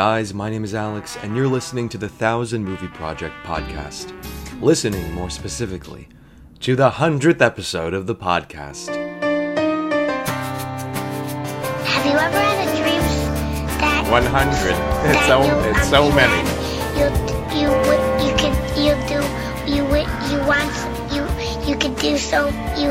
Guys, my name is Alex, and you're listening to the Thousand Movie Project podcast. Listening, more specifically, to the hundredth episode of the podcast. Have you ever had a dream that 100. It's so, it's so many. You you would you could you do you would you want you you could do so you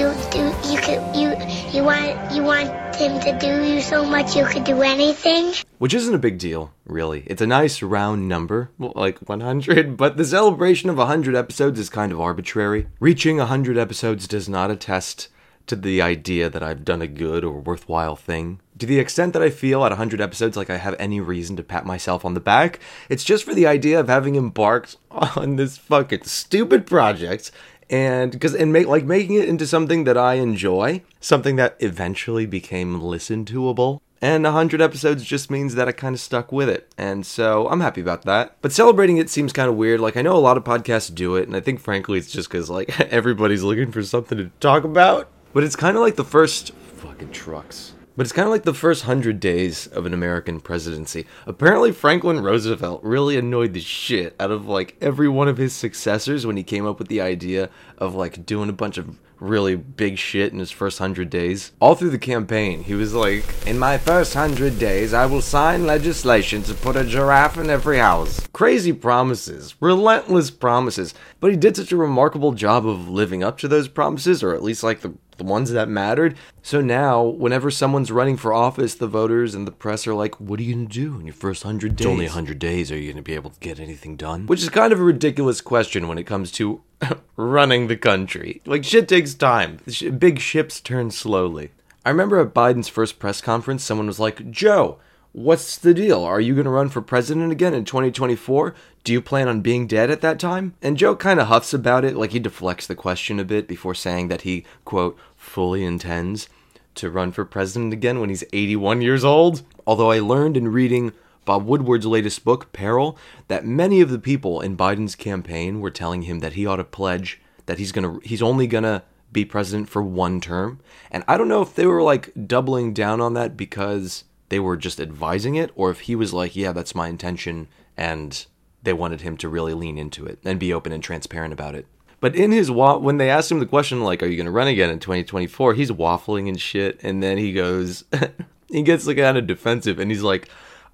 you do you could you you want you want him to do you so much you could do anything. Which isn't a big deal, really. It's a nice round number, like 100, but the celebration of 100 episodes is kind of arbitrary. Reaching 100 episodes does not attest to the idea that I've done a good or worthwhile thing. To the extent that I feel at 100 episodes like I have any reason to pat myself on the back, it's just for the idea of having embarked on this fucking stupid project and because and make like making it into something that I enjoy, something that eventually became listen toable. And 100 episodes just means that I kind of stuck with it. And so I'm happy about that. But celebrating it seems kind of weird. Like, I know a lot of podcasts do it, and I think, frankly, it's just because, like, everybody's looking for something to talk about. But it's kind of like the first. Fucking trucks. But it's kind of like the first hundred days of an American presidency. Apparently, Franklin Roosevelt really annoyed the shit out of like every one of his successors when he came up with the idea of like doing a bunch of really big shit in his first hundred days. All through the campaign, he was like, In my first hundred days, I will sign legislation to put a giraffe in every house. Crazy promises, relentless promises. But he did such a remarkable job of living up to those promises, or at least like the the ones that mattered. So now, whenever someone's running for office, the voters and the press are like, What are you going to do in your first 100 days? It's only 100 days. Are you going to be able to get anything done? Which is kind of a ridiculous question when it comes to running the country. Like, shit takes time. Big ships turn slowly. I remember at Biden's first press conference, someone was like, Joe, what's the deal? Are you going to run for president again in 2024? Do you plan on being dead at that time? And Joe kind of huffs about it, like he deflects the question a bit before saying that he, quote, fully intends to run for president again when he's 81 years old. Although I learned in reading Bob Woodward's latest book, Peril, that many of the people in Biden's campaign were telling him that he ought to pledge that he's to he's only to be president for one term. And I don't know if they were like doubling down on that because they were just advising it or if he was like, yeah, that's my intention and they wanted him to really lean into it and be open and transparent about it. But in his wa- when they asked him the question like, "Are you going to run again in 2024?" He's waffling and shit, and then he goes, he gets like kind of defensive, and he's like,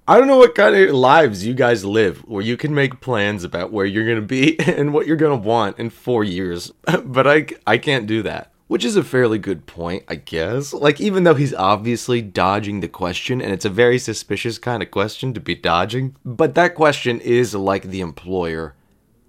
"I don't know what kind of lives you guys live where you can make plans about where you're going to be and what you're going to want in four years, but I I can't do that." Which is a fairly good point, I guess. Like, even though he's obviously dodging the question, and it's a very suspicious kind of question to be dodging, but that question is like the employer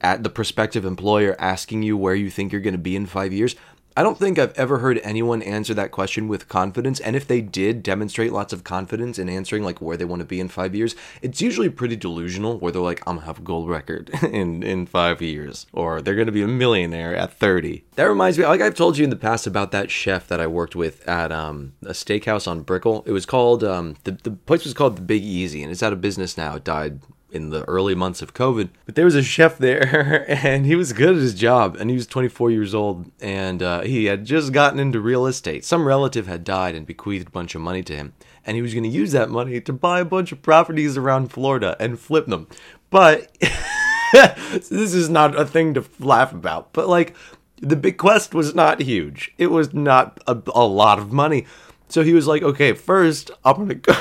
at the prospective employer asking you where you think you're going to be in five years. I don't think I've ever heard anyone answer that question with confidence. And if they did demonstrate lots of confidence in answering like where they want to be in five years, it's usually pretty delusional where they're like, I'm gonna have a gold record in, in five years. Or they're gonna be a millionaire at 30. That reminds me, like I've told you in the past about that chef that I worked with at um, a steakhouse on Brickell. It was called um, the, the place was called the Big Easy and it's out of business now. It died in the early months of COVID. But there was a chef there, and he was good at his job, and he was 24 years old, and uh, he had just gotten into real estate. Some relative had died and bequeathed a bunch of money to him, and he was going to use that money to buy a bunch of properties around Florida and flip them. But this is not a thing to laugh about. But like, the bequest was not huge. It was not a, a lot of money. So he was like, okay, first I'm gonna go.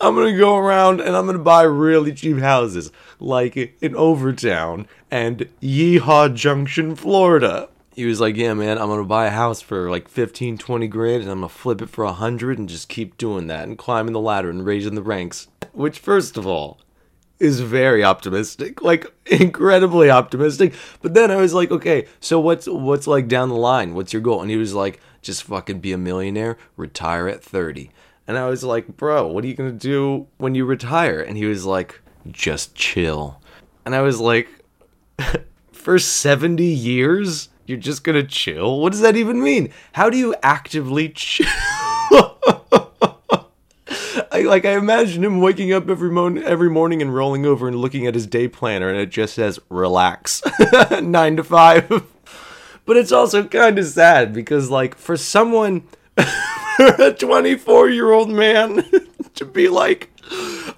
I'm gonna go around and I'm gonna buy really cheap houses, like in Overtown and Yeehaw Junction, Florida. He was like, yeah, man, I'm gonna buy a house for like 15, 20 grand and I'm gonna flip it for a hundred and just keep doing that and climbing the ladder and raising the ranks. Which, first of all, is very optimistic, like incredibly optimistic. But then I was like, okay, so what's what's like down the line? What's your goal? And he was like, just fucking be a millionaire, retire at 30. And I was like, bro, what are you gonna do when you retire? And he was like, just chill. And I was like, For 70 years? You're just gonna chill? What does that even mean? How do you actively chill? I, like I imagine him waking up every mo- every morning and rolling over and looking at his day planner and it just says relax 9 to 5. but it's also kind of sad because like for someone a 24 year old man to be like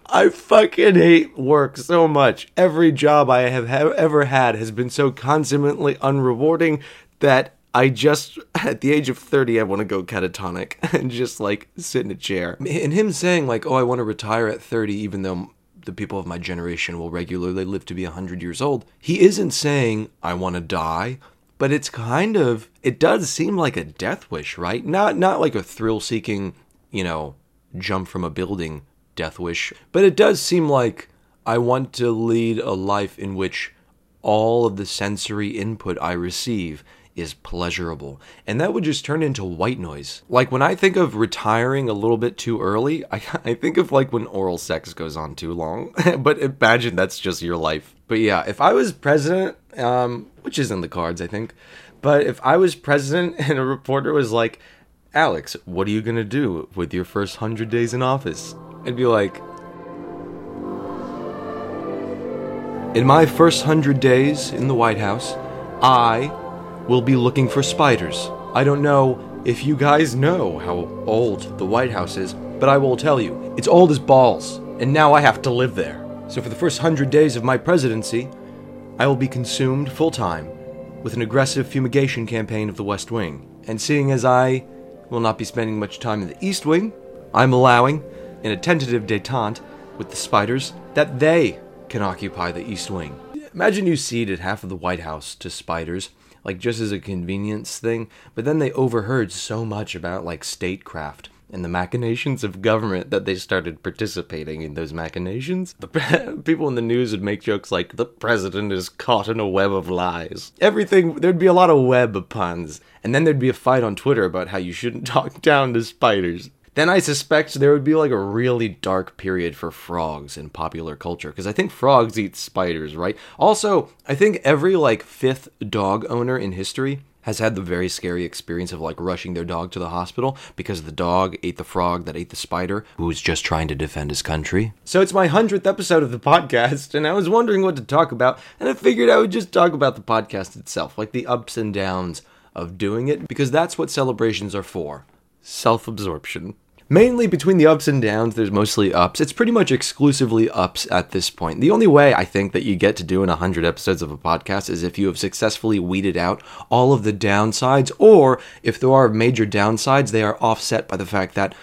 I fucking hate work so much. Every job I have ha- ever had has been so consummately unrewarding that I just, at the age of 30, I want to go catatonic and just like sit in a chair. And him saying, like, oh, I want to retire at 30, even though the people of my generation will regularly live to be 100 years old, he isn't saying, I want to die. But it's kind of, it does seem like a death wish, right? Not, not like a thrill seeking, you know, jump from a building death wish. But it does seem like I want to lead a life in which all of the sensory input I receive is pleasurable. And that would just turn into white noise. Like when I think of retiring a little bit too early, I, I think of like when oral sex goes on too long. but imagine that's just your life. But yeah, if I was president, um, which is in the cards, I think, but if I was president and a reporter was like, Alex, what are you gonna do with your first hundred days in office? I'd be like, In my first hundred days in the White House, I will be looking for spiders. I don't know if you guys know how old the White House is, but I will tell you, it's old as balls, and now I have to live there. So for the first hundred days of my presidency, I will be consumed full time with an aggressive fumigation campaign of the West Wing. And seeing as I will not be spending much time in the East Wing, I'm allowing, in a tentative detente with the spiders, that they can occupy the East Wing. Imagine you ceded half of the White House to spiders, like just as a convenience thing, but then they overheard so much about like statecraft and the machinations of government that they started participating in those machinations. The people in the news would make jokes like the president is caught in a web of lies. Everything there'd be a lot of web puns, and then there'd be a fight on Twitter about how you shouldn't talk down to spiders then I suspect there would be like a really dark period for frogs in popular culture because I think frogs eat spiders, right? Also, I think every like fifth dog owner in history has had the very scary experience of like rushing their dog to the hospital because the dog ate the frog that ate the spider who was just trying to defend his country. So it's my 100th episode of the podcast and I was wondering what to talk about and I figured I would just talk about the podcast itself, like the ups and downs of doing it because that's what celebrations are for self absorption. Mainly between the ups and downs, there's mostly ups. It's pretty much exclusively ups at this point. The only way I think that you get to doing 100 episodes of a podcast is if you have successfully weeded out all of the downsides, or if there are major downsides, they are offset by the fact that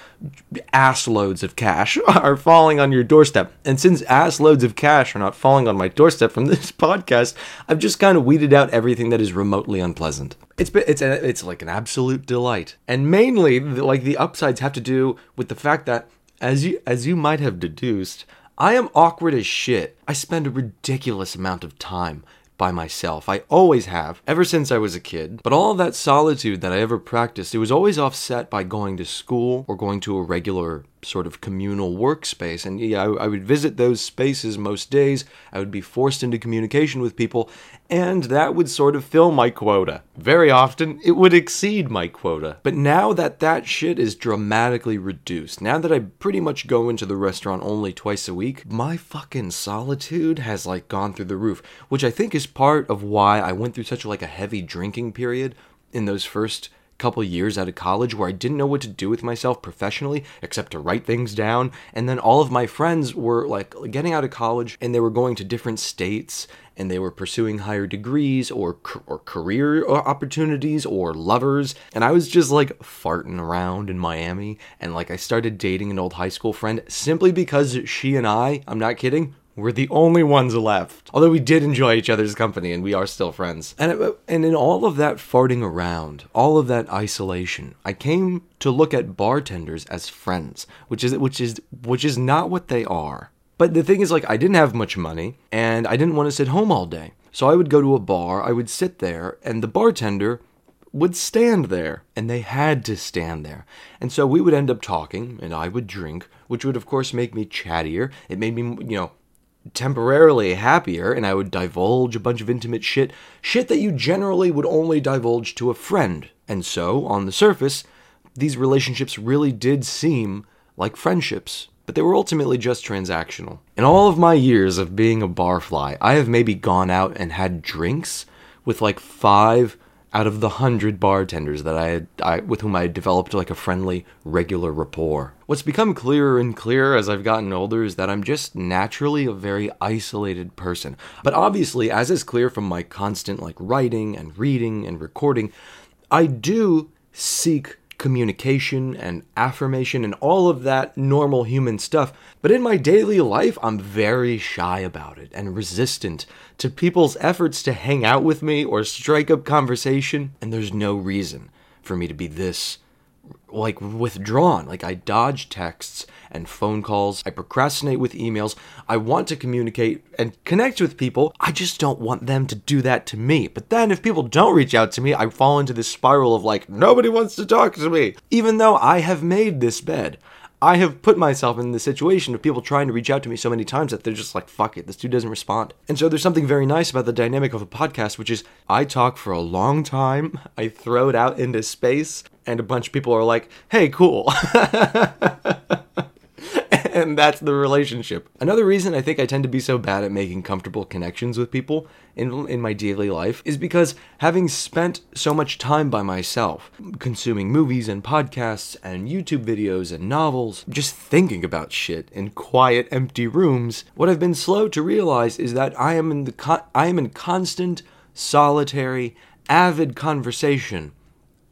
ass loads of cash are falling on your doorstep. And since ass loads of cash are not falling on my doorstep from this podcast, I've just kind of weeded out everything that is remotely unpleasant. It's it's a, it's like an absolute delight. And mainly like the upsides have to do with the fact that as you as you might have deduced, I am awkward as shit. I spend a ridiculous amount of time by myself. I always have, ever since I was a kid. But all that solitude that I ever practiced, it was always offset by going to school or going to a regular sort of communal workspace. And yeah, I, I, would visit those spaces most days. I would be forced into communication with people, and that would sort of fill my quota. Very often, it would exceed my quota. But now that that shit is dramatically reduced, now that I pretty much go into the restaurant only twice a week, my fucking solitude has like gone through the roof, which I think is part of why I went through such like a heavy drinking period in those first couple years out of college where I didn't know what to do with myself professionally except to write things down. And then all of my friends were like getting out of college and they were going to different states and they were pursuing higher degrees or or career uh, opportunities or lovers and I was just like farting around in Miami and like I started dating an old high school friend simply because she and I, I'm not kidding, we're the only ones left. Although we did enjoy each other's company and we are still friends. And, it, and in all of that farting around, all of that isolation, I came to look at bartenders as friends, which is which is which is not what they are. But the thing is like I didn't have much money and I didn't want to sit home all day. So I would go to a bar, I would sit there, and the bartender would stand there, and they had to stand there. And so we would end up talking, and I would drink, which would, of course, make me chattier. It made me, you know, temporarily happier and I would divulge a bunch of intimate shit, shit that you generally would only divulge to a friend. And so, on the surface, these relationships really did seem like friendships, but they were ultimately just transactional. In all of my years of being a barfly, I have maybe gone out and had drinks with like five out of the hundred bartenders that I had, I, with whom I had developed like a friendly, regular rapport. What's become clearer and clearer as I've gotten older is that I'm just naturally a very isolated person. But obviously, as is clear from my constant like writing and reading and recording, I do seek communication and affirmation and all of that normal human stuff. But in my daily life, I'm very shy about it and resistant to people's efforts to hang out with me or strike up conversation. And there's no reason for me to be this like withdrawn. Like I dodge texts and phone calls. I procrastinate with emails. I want to communicate and connect with people. I just don't want them to do that to me. But then if people don't reach out to me, I fall into this spiral of like, nobody wants to talk to me. Even though I have made this bed. I have put myself in the situation of people trying to reach out to me so many times that they're just like, fuck it, this dude doesn't respond. And so there's something very nice about the dynamic of a podcast, which is I talk for a long time, I throw it out into space, and a bunch of people are like, hey, cool. and that's the relationship. Another reason I think I tend to be so bad at making comfortable connections with people in, in my daily life is because having spent so much time by myself, consuming movies and podcasts and YouTube videos and novels, just thinking about shit in quiet, empty rooms, what I've been slow to realize is that I am in the con- I am in constant, solitary, avid conversation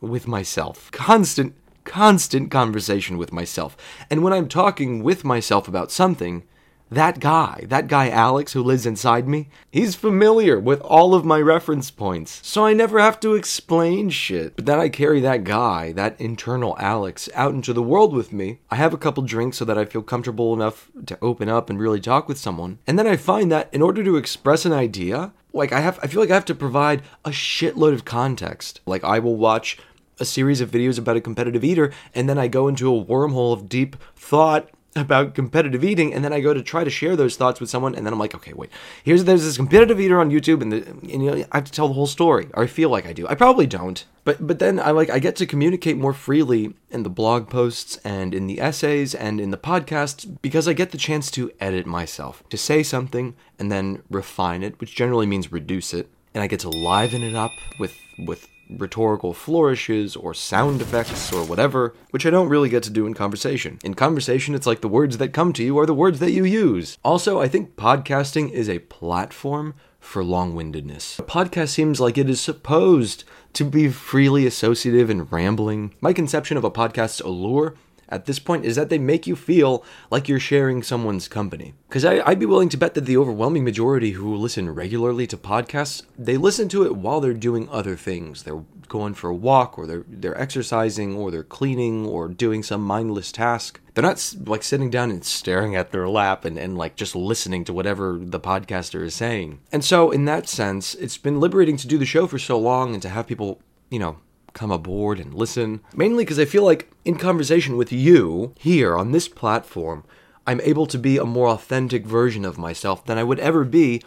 with myself. Constant constant conversation with myself. And when I'm talking with myself about something, that guy, that guy Alex who lives inside me, he's familiar with all of my reference points. So I never have to explain shit. But then I carry that guy, that internal Alex, out into the world with me. I have a couple drinks so that I feel comfortable enough to open up and really talk with someone. And then I find that in order to express an idea, like I have I feel like I have to provide a shitload of context. Like I will watch a series of videos about a competitive eater, and then I go into a wormhole of deep thought about competitive eating, and then I go to try to share those thoughts with someone, and then I'm like, okay, wait, here's there's this competitive eater on YouTube, and, the, and you know, I have to tell the whole story, or I feel like I do. I probably don't, but but then I like I get to communicate more freely in the blog posts and in the essays and in the podcasts because I get the chance to edit myself, to say something and then refine it, which generally means reduce it, and I get to liven it up with with rhetorical flourishes or sound effects or whatever, which I don't really get to do in conversation. In conversation, it's like the words that come to you are the words that you use. Also, I think podcasting is a platform for long windedness. A podcast seems like it is supposed to be freely associative and rambling. My conception of a podcast's allure at this point is that they make you feel like you're sharing someone's company. Because I'd be willing to bet that the overwhelming majority who listen regularly to podcasts, they listen to it while they're doing other things. They're going for a walk, or they're they're exercising, or they're cleaning, or doing some mindless task. They're not like sitting down and staring at their lap and, and like just listening to whatever the podcaster is saying. And so, in that sense, it's been liberating to do the show for so long and to have people, you know, come aboard and listen. Mainly because I feel like in conversation with you here on this platform, I'm able to be a more authentic version of myself than I would ever be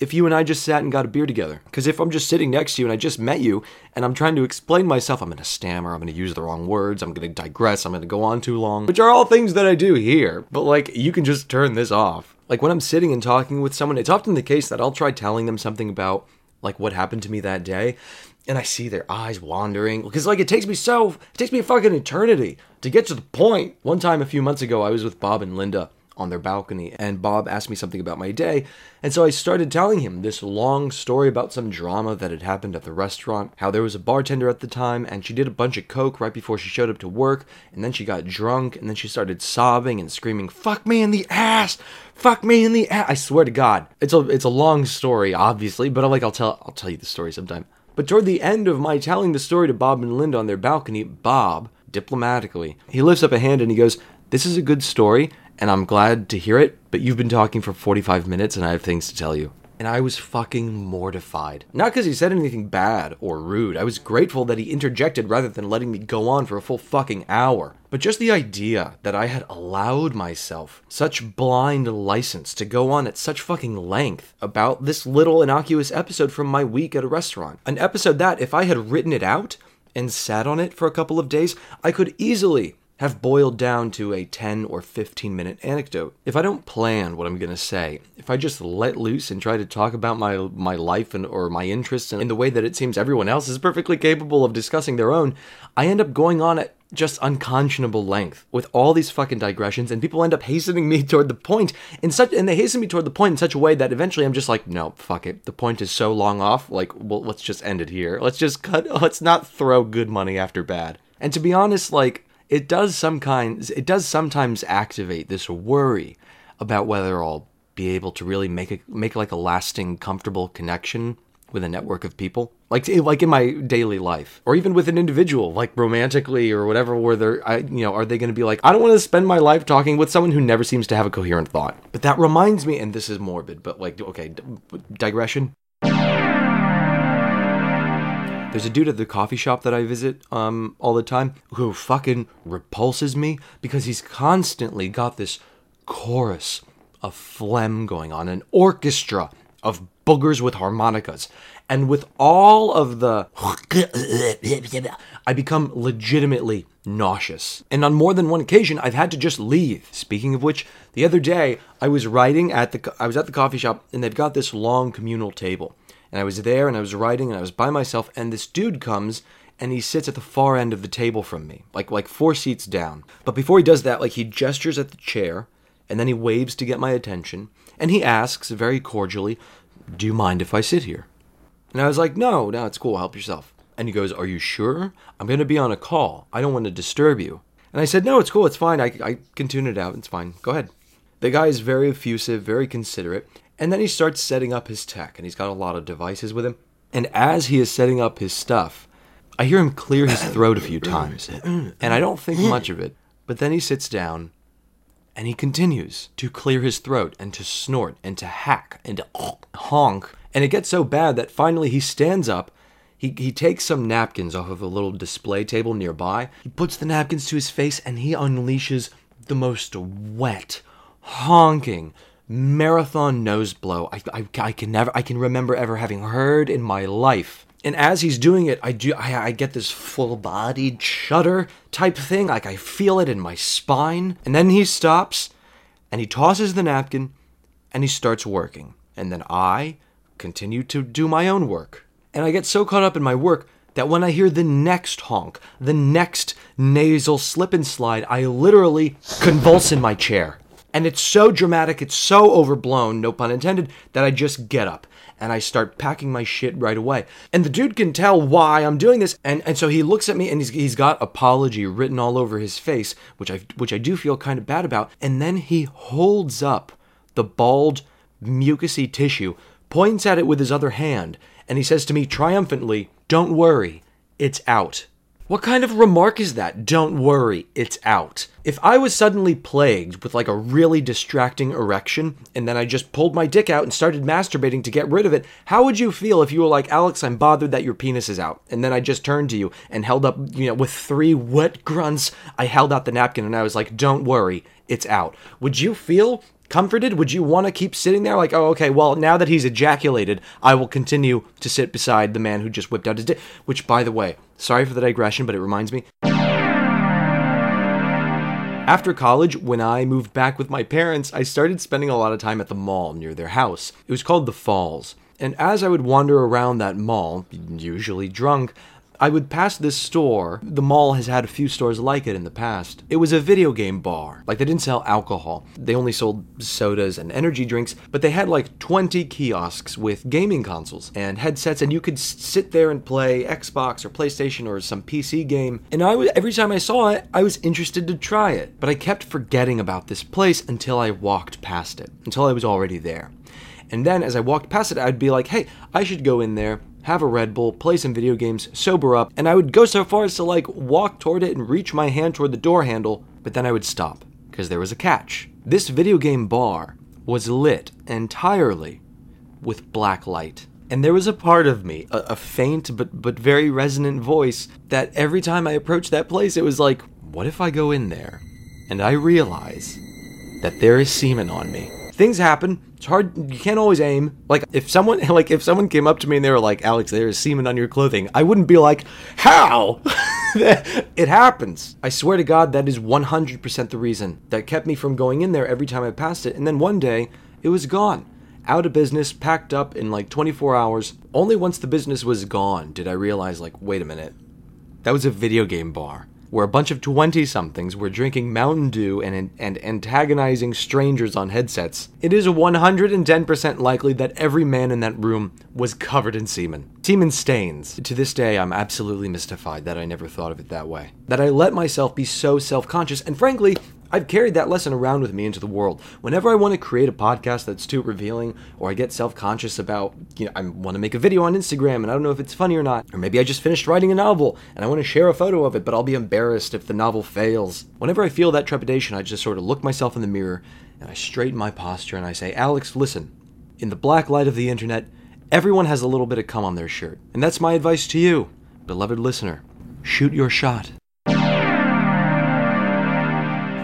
if you and I just sat and got a beer together. Because if I'm just sitting next to you and I just met you and I'm trying to explain myself, I'm going to stammer, I'm going to use the wrong words, I'm going to digress, I'm going to go on too long, which are all things that I do here. But like, you can just turn this off. Like when I'm sitting and talking with someone, it's often the case that I'll try telling them something about like what happened to me that day and I see their eyes wandering because like it takes me so it takes me a fucking eternity to get to the point. One time a few months ago I was with Bob and Linda on their balcony and Bob asked me something about my day and so I started telling him this long story about some drama that had happened at the restaurant, how there was a bartender at the time and she did a bunch of coke right before she showed up to work and then she got drunk and then she started sobbing and screaming fuck me in the ass! Fuck me in the ass I swear to god. It's a it's a long story obviously but I'm like I'll tell I'll tell you the story sometime but toward the end of my telling the story to Bob and Linda on their balcony, Bob, diplomatically, he lifts up a hand and he goes, This is a good story, and I'm glad to hear it, but you've been talking for 45 minutes and I have things to tell you. And I was fucking mortified. Not because he said anything bad or rude. I was grateful that he interjected rather than letting me go on for a full fucking hour. But just the idea that I had allowed myself such blind license to go on at such fucking length about this little innocuous episode from my week at a restaurant. An episode that, if I had written it out and sat on it for a couple of days, I could easily have boiled down to a 10 or 15 minute anecdote. If I don't plan what I'm going to say, if I just let loose and try to talk about my my life and or my interests in the way that it seems everyone else is perfectly capable of discussing their own, I end up going on at just unconscionable length with all these fucking digressions and people end up hastening me toward the point in such and they hasten me toward the point in such a way that eventually I'm just like no fuck it. The point is so long off. Like well let's just end it here. Let's just cut let's not throw good money after bad. And to be honest like it does some kinds it does sometimes activate this worry about whether I'll be able to really make a make like a lasting comfortable connection with a network of people. Like like in my daily life or even with an individual like romantically or whatever where they're I, you know are they going to be like I don't want to spend my life talking with someone who never seems to have a coherent thought. But that reminds me and this is morbid but like okay digression there's a dude at the coffee shop that I visit um, all the time who fucking repulses me because he's constantly got this chorus of phlegm going on, an orchestra of boogers with harmonicas. And with all of the. I become legitimately nauseous. And on more than one occasion, I've had to just leave. Speaking of which, the other day, I was writing at the. I was at the coffee shop, and they've got this long communal table and I was there and I was writing and I was by myself and this dude comes and he sits at the far end of the table from me, like like four seats down. But before he does that, like he gestures at the chair and then he waves to get my attention and he asks very cordially, "Do you mind if I sit here?" And I was like, "No, no, it's cool. Help yourself." And he goes, "Are you sure? I'm going to be on a call. I don't want to disturb you." And I said, "No, it's cool. It's fine. I I can tune it out. It's fine. Go ahead." The guy is very effusive, very considerate, and then he starts setting up his tech, and he's got a lot of devices with him. And as he is setting up his stuff, I hear him clear his throat a few times, and I don't think much of it. But then he sits down, and he continues to clear his throat, and to snort, and to hack, and to honk. And it gets so bad that finally he stands up. He, he takes some napkins off of a little display table nearby. He puts the napkins to his face, and he unleashes the most wet, honking, marathon nose blow I, I, I can never I can remember ever having heard in my life. And as he's doing it, I do I, I get this full-bodied shudder type thing, like I feel it in my spine. And then he stops and he tosses the napkin and he starts working. And then I continue to do my own work. And I get so caught up in my work that when I hear the next honk, the next nasal slip and slide, I literally convulse in my chair. And it's so dramatic, it's so overblown, no pun intended, that I just get up and I start packing my shit right away. And the dude can tell why I'm doing this, and, and so he looks at me and he's, he's got apology written all over his face, which I which I do feel kind of bad about. And then he holds up the bald, mucousy tissue, points at it with his other hand, and he says to me triumphantly, "Don't worry, it's out." What kind of remark is that? Don't worry, it's out. If I was suddenly plagued with like a really distracting erection and then I just pulled my dick out and started masturbating to get rid of it, how would you feel if you were like, Alex, I'm bothered that your penis is out? And then I just turned to you and held up, you know, with three wet grunts, I held out the napkin and I was like, don't worry, it's out. Would you feel comforted? Would you want to keep sitting there like, oh, okay, well, now that he's ejaculated, I will continue to sit beside the man who just whipped out his dick? Which, by the way, sorry for the digression, but it reminds me. After college, when I moved back with my parents, I started spending a lot of time at the mall near their house. It was called the Falls. And as I would wander around that mall, usually drunk, I would pass this store. The mall has had a few stores like it in the past. It was a video game bar. Like they didn't sell alcohol. They only sold sodas and energy drinks, but they had like 20 kiosks with gaming consoles and headsets and you could sit there and play Xbox or PlayStation or some PC game. And I was every time I saw it, I was interested to try it. But I kept forgetting about this place until I walked past it, until I was already there. And then as I walked past it, I'd be like, "Hey, I should go in there have a Red Bull, play some video games, sober up, and I would go so far as to like walk toward it and reach my hand toward the door handle, but then I would stop because there was a catch. This video game bar was lit entirely with black light. And there was a part of me, a, a faint but but very resonant voice, that every time I approached that place, it was like, what if I go in there and I realize that there is semen on me? Things happen. It's hard. You can't always aim. Like if someone, like if someone came up to me and they were like, "Alex, there is semen on your clothing," I wouldn't be like, "How?" it happens. I swear to God, that is 100% the reason that kept me from going in there every time I passed it. And then one day, it was gone. Out of business, packed up in like 24 hours. Only once the business was gone did I realize, like, wait a minute. That was a video game bar where a bunch of 20 somethings were drinking Mountain Dew and, and antagonizing strangers on headsets, it is 110% likely that every man in that room was covered in semen. Semen stains. To this day, I'm absolutely mystified that I never thought of it that way. That I let myself be so self conscious, and frankly, I've carried that lesson around with me into the world. Whenever I want to create a podcast that's too revealing, or I get self conscious about, you know, I want to make a video on Instagram and I don't know if it's funny or not, or maybe I just finished writing a novel and I want to share a photo of it, but I'll be embarrassed if the novel fails. Whenever I feel that trepidation, I just sort of look myself in the mirror and I straighten my posture and I say, Alex, listen, in the black light of the internet, everyone has a little bit of cum on their shirt. And that's my advice to you, beloved listener. Shoot your shot.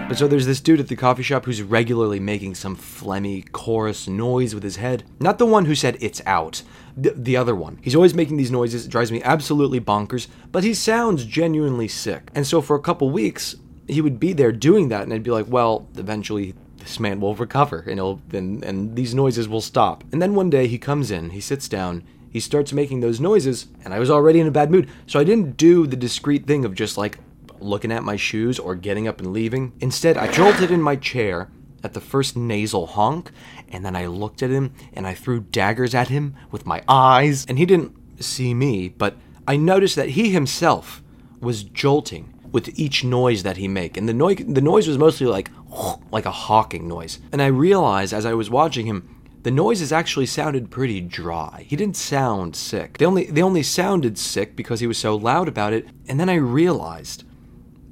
But so there's this dude at the coffee shop who's regularly making some phlegmy, chorus noise with his head. Not the one who said it's out, the, the other one. He's always making these noises, it drives me absolutely bonkers, but he sounds genuinely sick. And so for a couple weeks, he would be there doing that, and I'd be like, well, eventually this man will recover, and, he'll, and, and these noises will stop. And then one day he comes in, he sits down, he starts making those noises, and I was already in a bad mood. So I didn't do the discreet thing of just like looking at my shoes or getting up and leaving. Instead, I jolted in my chair at the first nasal honk, and then I looked at him and I threw daggers at him with my eyes. And he didn't see me, but I noticed that he himself was jolting with each noise that he make and the noise the noise was mostly like like a hawking noise and i realized as i was watching him the noises actually sounded pretty dry. He didn't sound sick. They only they only sounded sick because he was so loud about it. And then I realized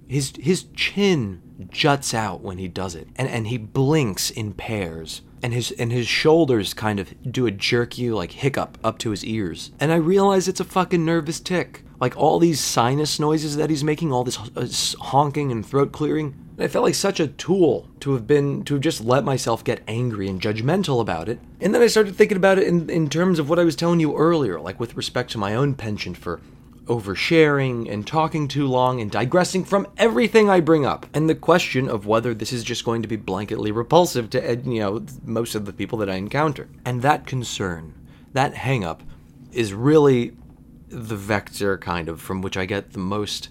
his his chin juts out when he does it, and and he blinks in pairs. And his and his shoulders kind of do a jerky like hiccup up to his ears. And I realize it's a fucking nervous tic. Like all these sinus noises that he's making, all this uh, honking and throat clearing. I felt like such a tool to have been to have just let myself get angry and judgmental about it. And then I started thinking about it in, in terms of what I was telling you earlier, like with respect to my own penchant for oversharing and talking too long and digressing from everything I bring up, and the question of whether this is just going to be blanketly repulsive to you know most of the people that I encounter. And that concern, that hangup, is really the vector kind of from which I get the most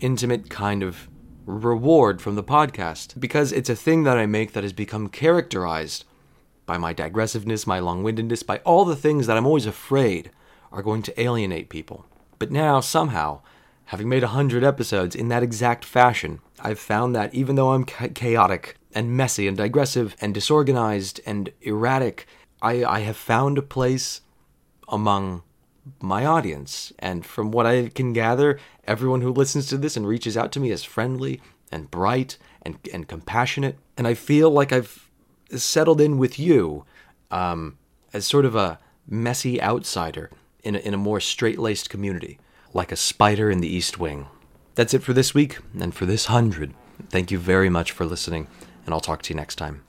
intimate kind of reward from the podcast because it's a thing that I make that has become characterized by my digressiveness, my long windedness, by all the things that I'm always afraid are going to alienate people. But now, somehow, having made a hundred episodes in that exact fashion, I've found that even though I'm chaotic and messy and digressive and disorganized and erratic, I, I have found a place among my audience. And from what I can gather, everyone who listens to this and reaches out to me is friendly and bright and, and compassionate. And I feel like I've settled in with you um, as sort of a messy outsider in a, in a more straight laced community, like a spider in the East Wing. That's it for this week and for this hundred. Thank you very much for listening, and I'll talk to you next time.